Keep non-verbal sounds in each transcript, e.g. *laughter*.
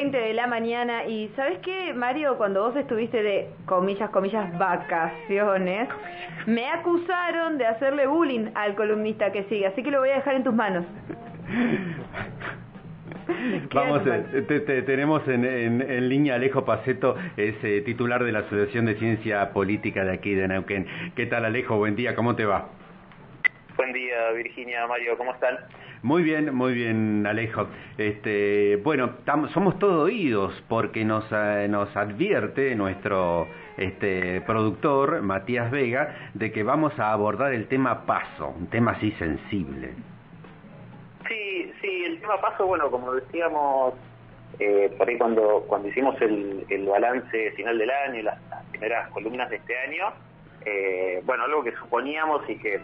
20 de la mañana y ¿sabes qué, Mario? Cuando vos estuviste de, comillas, comillas, vacaciones, me acusaron de hacerle bullying al columnista que sigue, así que lo voy a dejar en tus manos. *laughs* Vamos, eh, te, tenemos en, en, línea Alejo Paceto, es eh, titular de la Asociación de Ciencia Política de aquí de Neuquén. ¿Qué tal Alejo? Buen día, ¿cómo te va? Buen día Virginia, Mario, ¿cómo están? Muy bien, muy bien Alejo. Este, bueno, somos todo oídos porque nos, eh, nos advierte nuestro este, productor Matías Vega de que vamos a abordar el tema paso, un tema así sensible. Sí, sí, el tema paso, bueno, como decíamos eh, por ahí cuando, cuando hicimos el, el balance final del año, las, las primeras columnas de este año, eh, bueno, algo que suponíamos y que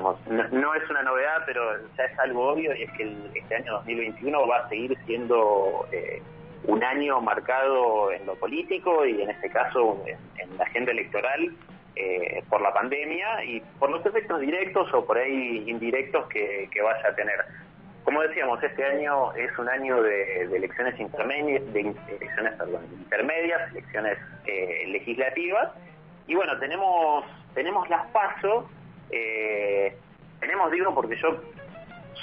no, es una novedad, pero ya es algo obvio y es que este año 2021 va a seguir siendo eh, un año marcado en lo político y en este caso en, la agenda electoral eh, por la pandemia y por los efectos directos o por ahí indirectos que, vaya a tener. Como decíamos, este año es un año de, elecciones intermedias, de elecciones intermedias, elecciones eh, legislativas, y bueno, tenemos tenemos las pasos, eh, tenemos digo porque yo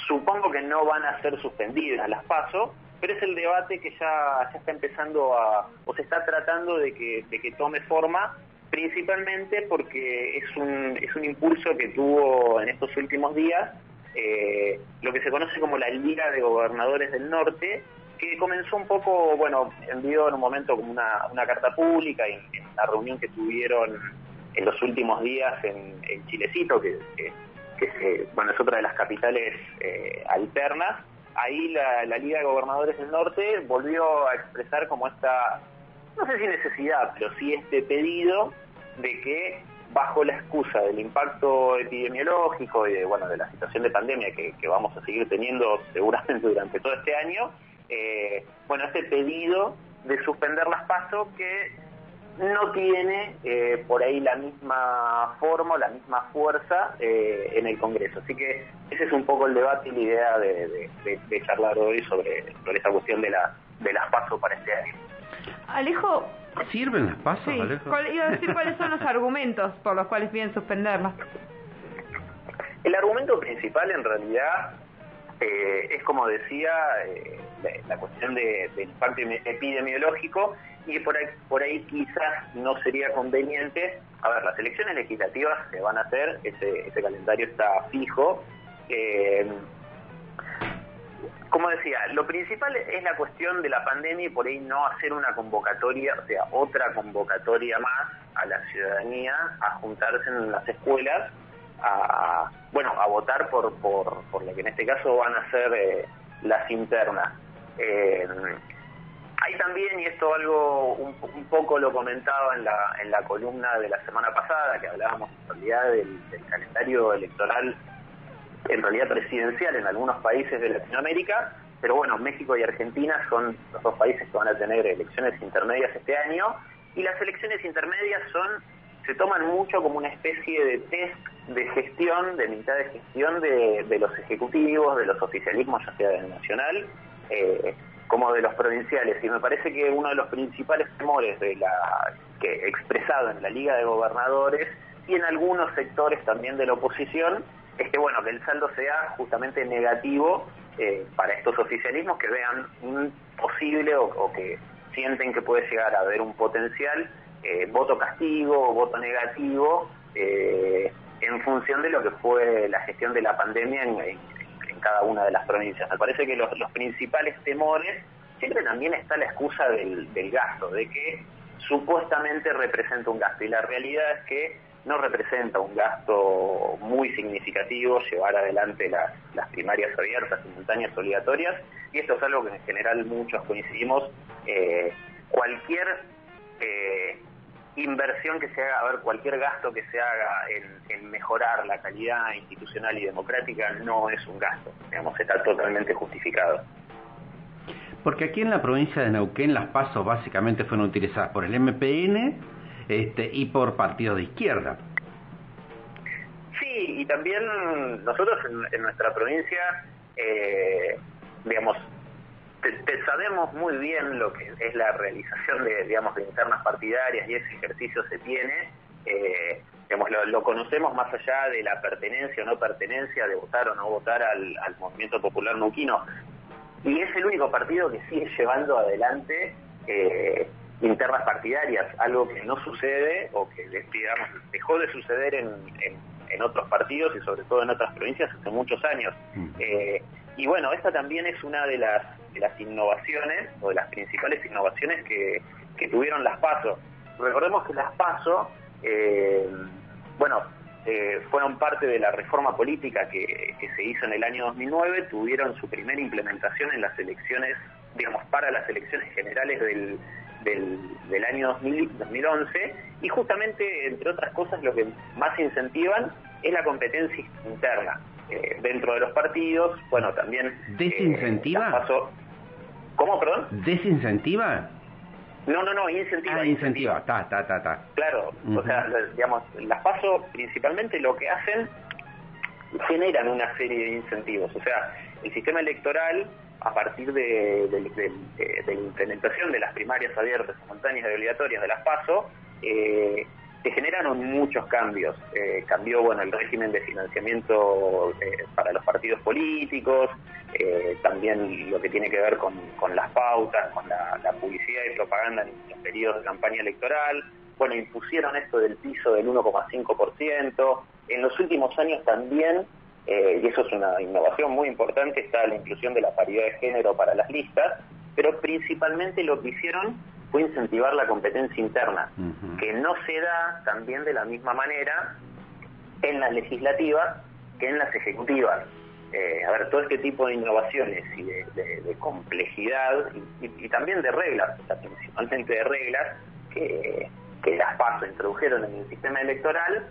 supongo que no van a ser suspendidas las pasos, pero es el debate que ya, ya está empezando a, o se está tratando de que, de que tome forma, principalmente porque es un, es un impulso que tuvo en estos últimos días eh, lo que se conoce como la Liga de Gobernadores del Norte, que comenzó un poco, bueno, envió en un momento como una, una carta pública y en la reunión que tuvieron en los últimos días en, Chilecito, que, que, bueno, es otra de las capitales eh, alternas, ahí la, la Liga de Gobernadores del Norte volvió a expresar como esta, no sé si necesidad, pero sí este pedido de que bajo la excusa del impacto epidemiológico y de, bueno, de la situación de pandemia que, vamos a seguir teniendo seguramente durante todo este año, eh, bueno, este pedido de suspender las pasos que no tiene eh, por ahí la misma forma o la misma fuerza eh, en el Congreso. Así que ese es un poco el debate y la idea de, charlar hoy sobre, sobre esa cuestión de, la, de las pasos para este año. Alejo, ¿Sirven las pasos, sí. iba a decir cuáles son los *laughs* argumentos por los cuales piden suspenderlas. El argumento principal en realidad eh, es como decía eh, la, cuestión de, del impacto epidemiológico y por ahí, por ahí quizás no sería conveniente, a ver, las elecciones legislativas se van a hacer, ese, calendario está fijo, eh, como decía, lo principal es la cuestión de la pandemia y por ahí no hacer una convocatoria, o sea, otra convocatoria más a la ciudadanía a juntarse en las escuelas, a, bueno, a votar por, por, por lo que en este caso van a ser eh, las internas. Eh, hay también, y esto algo un, poco lo comentaba en la, en la columna de la semana pasada, que hablábamos en realidad del calendario electoral en realidad presidencial en algunos países de Latinoamérica, pero bueno, México y Argentina son los dos países que van a tener elecciones intermedias este año, y las elecciones intermedias son, se toman mucho como una especie de test de gestión, de mitad de gestión de, los ejecutivos, de los oficialismos, ya sea del nacional, eh, como de los provinciales, y me parece que uno de los principales temores que expresado en la Liga de Gobernadores y en algunos sectores también de la oposición es que bueno que el saldo sea justamente negativo eh, para estos oficialismos que vean un posible o, que sienten que puede llegar a haber un potencial eh, voto castigo o voto negativo eh, en función de lo que fue la gestión de la pandemia en, cada una de las provincias. Me parece que los, principales temores siempre también está la excusa del, gasto, de que supuestamente representa un gasto y la realidad es que no representa un gasto muy significativo llevar adelante las, las primarias abiertas, simultáneas, obligatorias, y esto es algo que en general muchos coincidimos, eh, cualquier eh, inversión que se haga, a ver, cualquier gasto que se haga en, en, mejorar la calidad institucional y democrática no es un gasto, digamos, está totalmente justificado. Porque aquí en la provincia de Neuquén las pasos básicamente fueron utilizadas por el MPN, este, y por partidos de izquierda. Sí, y también nosotros en, nuestra provincia, eh, digamos, sabemos muy bien lo que es la realización de, digamos, de internas partidarias y ese ejercicio se tiene. Eh, digamos, lo, conocemos más allá de la pertenencia o no pertenencia, de votar o no votar al, movimiento popular nuquino. Y es el único partido que sigue llevando adelante eh, internas partidarias, algo que no sucede o que digamos, dejó de suceder en, en, otros partidos y sobre todo en otras provincias hace muchos años. Mm. Eh, y bueno, esta también es una de las, innovaciones o de las principales innovaciones que, tuvieron las PASO. Recordemos que las PASO, eh, bueno, eh, fueron parte de la reforma política que, se hizo en el año 2009, tuvieron su primera implementación en las elecciones, digamos, para las elecciones generales del, año 2011 y justamente, entre otras cosas, lo que más incentivan es la competencia interna eh, dentro de los partidos, bueno, también... Eh, ¿Desincentiva? ¿Cómo, perdón? ¿Desincentiva? No, no, no, incentiva. Ah, incentiva, está, está, está. Claro, o sea, digamos, las PASO principalmente lo que hacen, generan una serie de incentivos. O sea, el sistema electoral a partir de, la implementación de las primarias abiertas, simultáneas y obligatorias de las PASO, eh, se generaron muchos cambios. Eh, cambió bueno el régimen de financiamiento eh, para los partidos políticos, también lo que tiene que ver con, las pautas, con la, publicidad y propaganda en los periodos de campaña electoral. Bueno, impusieron esto del piso del 1,5%. En los últimos años también eh, y eso es una innovación muy importante, está la inclusión de la paridad de género para las listas, pero principalmente lo que hicieron fue incentivar la competencia interna, que no se da también de la misma manera en las legislativas que en las ejecutivas. Eh, a ver, todo este tipo de innovaciones y de, complejidad y, también de reglas, principalmente de reglas que, que las PASO introdujeron en el sistema electoral,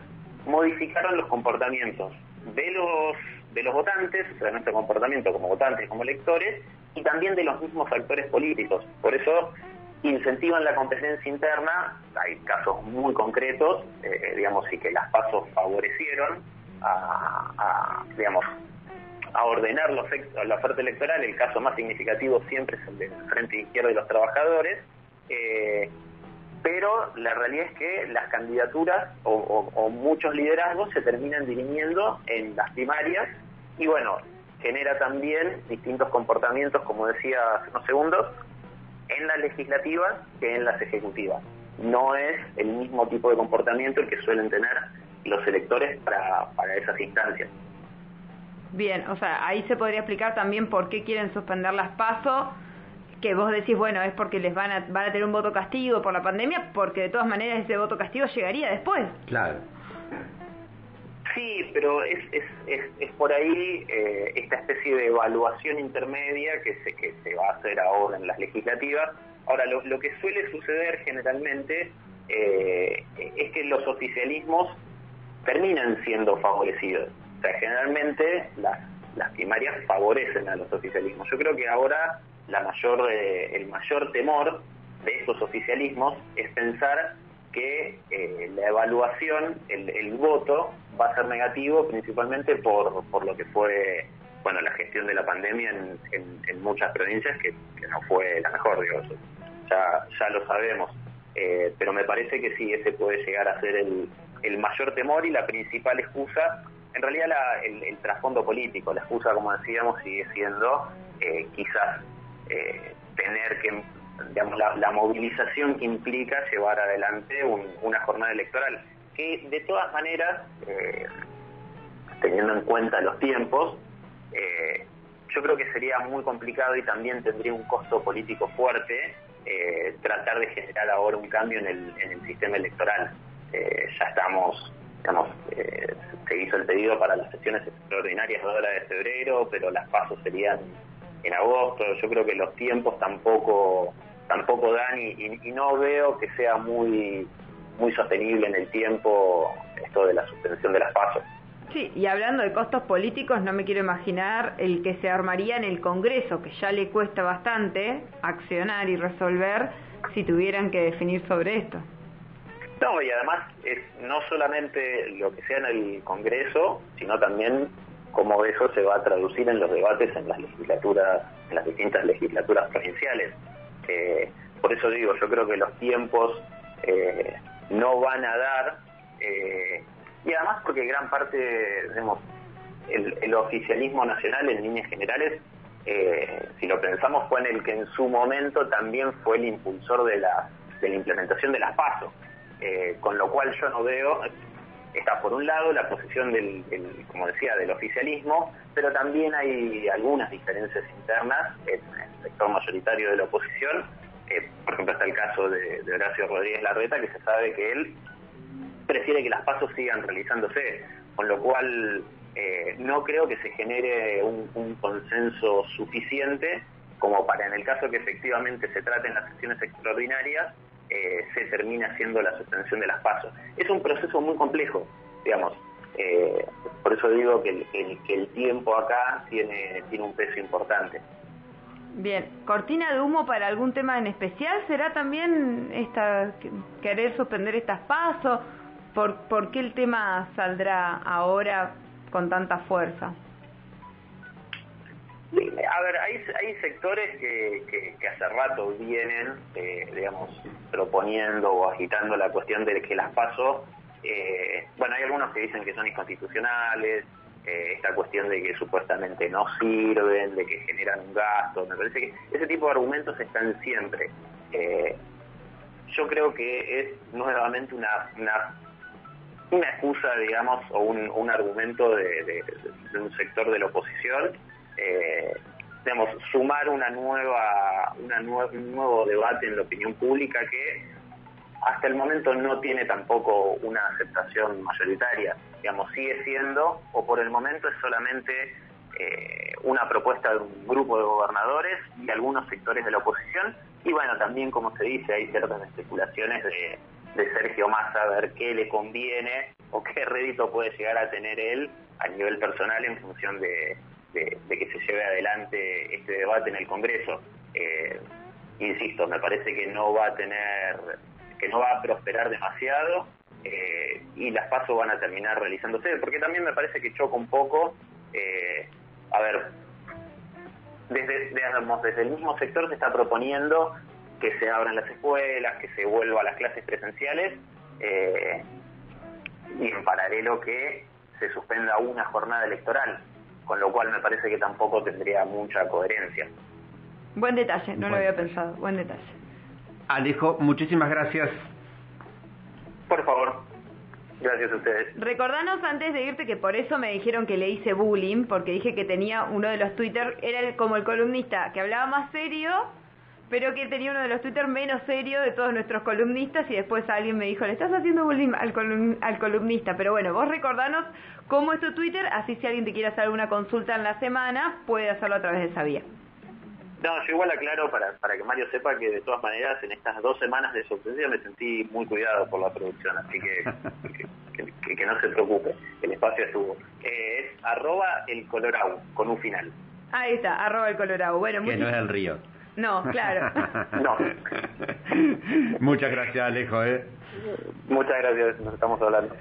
modificaron los comportamientos de los de los votantes, o sea, de nuestro comportamiento como votantes, como electores, y también de los mismos actores políticos. Por eso incentivan la competencia interna, hay casos muy concretos, eh, digamos, y que las pasos favorecieron a, digamos, a ordenar los, la oferta electoral, el caso más significativo siempre es el del Frente Izquierdo de los Trabajadores, eh, pero la realidad es que las candidaturas o, muchos liderazgos se terminan dirimiendo en las primarias y bueno, genera también distintos comportamientos, como decía hace unos segundos, en las legislativas que en las ejecutivas. No es el mismo tipo de comportamiento el que suelen tener los electores para, para esas instancias. Bien, o sea, ahí se podría explicar también por qué quieren suspender las pasos que vos decís, bueno, es porque les van a, van a tener un voto castigo por la pandemia, porque de todas maneras ese voto castigo llegaría después. Claro. Sí, pero es, es, es, por ahí eh, esta especie de evaluación intermedia que se, que se va a hacer ahora en las legislativas. Ahora, lo, lo que suele suceder generalmente eh, es que los oficialismos terminan siendo favorecidos. O sea, generalmente las, las primarias favorecen a los oficialismos. Yo creo que ahora la mayor, eh, el mayor temor de estos oficialismos es pensar que eh, la evaluación, el, voto, va a ser negativo principalmente por, por lo que fue bueno la gestión de la pandemia en, en, muchas provincias que, no fue la mejor, digo, ya, ya lo sabemos. Eh, pero me parece que sí, ese puede llegar a ser el, el mayor temor y la principal excusa, en realidad el, el, trasfondo político, la excusa, como decíamos, sigue siendo quizás eh, tener que, digamos, la, movilización que implica llevar adelante una jornada electoral, que de todas maneras, eh, teniendo en cuenta los tiempos, eh, yo creo que sería muy complicado y también tendría un costo político fuerte tratar de generar ahora un cambio en el, en el sistema electoral. ya estamos, digamos, se hizo el pedido para las sesiones extraordinarias de ahora de febrero, pero las pasos serían en agosto. Yo creo que los tiempos tampoco tampoco dan y, no veo que sea muy muy sostenible en el tiempo esto de la suspensión de las pasos. Sí, y hablando de costos políticos, no me quiero imaginar el que se armaría en el Congreso, que ya le cuesta bastante accionar y resolver si tuvieran que definir sobre esto. No, y además es no solamente lo que sea en el Congreso, sino también cómo eso se va a traducir en los debates en las legislaturas las distintas legislaturas provinciales. Eh, por eso digo, yo creo que los tiempos eh, no van a dar, eh, y además porque gran parte, digamos, el, oficialismo nacional en líneas generales, si lo pensamos, fue en el que en su momento también fue el impulsor de la, de la implementación de las PASO. con lo cual yo no veo, está por un lado la posición del, como decía, del oficialismo, pero también hay algunas diferencias internas en el sector mayoritario de la oposición. Eh, por ejemplo, está el caso de, Horacio Rodríguez Larreta, que se sabe que él prefiere que las pasos sigan realizándose, con lo cual eh, no creo que se genere un, consenso suficiente como para, en el caso que efectivamente se traten las sesiones extraordinarias, eh, se termina haciendo la suspensión de las pasos. Es un proceso muy complejo, digamos. Eh, por eso digo que el, tiempo acá tiene, tiene un peso importante. Bien, cortina de humo para algún tema en especial, ¿será también esta querer suspender estas pasos? ¿Por, ¿Por qué el tema saldrá ahora con tanta fuerza? A ver, hay, sectores que, hace rato vienen, eh, digamos, proponiendo o agitando la cuestión de que las paso, eh, bueno, hay algunos que dicen que son inconstitucionales, eh, esta cuestión de que supuestamente no sirven, de que generan un gasto, me parece que ese tipo de argumentos están siempre. yo creo que es nuevamente una, una, una excusa, digamos, o un, argumento de un sector de la oposición eh, digamos, sumar una nueva, un nuevo debate en la opinión pública que hasta el momento no tiene tampoco una aceptación mayoritaria. Digamos, sigue siendo, o por el momento es solamente eh, una propuesta de un grupo de gobernadores y algunos sectores de la oposición. Y bueno, también, como se dice, hay ciertas especulaciones de, de Sergio Massa a ver qué le conviene o qué rédito puede llegar a tener él a nivel personal en función de, de, que se lleve adelante este debate en el Congreso. Eh, insisto, me parece que no va a tener, que no va a prosperar demasiado eh, y las pasos van a terminar realizándose, porque también me parece que choca un poco, eh, a ver, desde, desde el mismo sector se está proponiendo que se abran las escuelas, que se vuelva a las clases presenciales y en paralelo que se suspenda una jornada electoral con lo cual me parece que tampoco tendría mucha coherencia. Buen detalle, no lo había pensado, buen detalle. Alejo, muchísimas gracias. Por favor, gracias a ustedes. Recordanos antes de irte que por eso me dijeron que le hice bullying, porque dije que tenía uno de los Twitter, era como el columnista que hablaba más serio pero que tenía uno de los Twitter menos serios de todos nuestros columnistas y después alguien me dijo, le estás haciendo bullying al, al columnista, pero bueno, vos recordanos cómo es tu Twitter, así si alguien te quiere hacer alguna consulta en la semana, puede hacerlo a través de esa vía. No, yo igual aclaro para, para que Mario sepa que de todas maneras en estas dos semanas de sorpresa me sentí muy cuidado por la producción, así que que, no se preocupe, el espacio estuvo. Eh, es arroba el colorau, con un final. Ahí está, arroba el colorau. Bueno, que no es el río. No, claro. *laughs* no. Muchas gracias, Alejo. ¿eh? Muchas gracias, nos estamos hablando.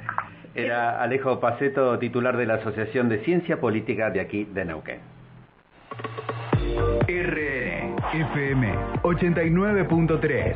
Era Alejo Paceto, titular de la Asociación de Ciencia Política de aquí de Neuquén. RN FM 89.3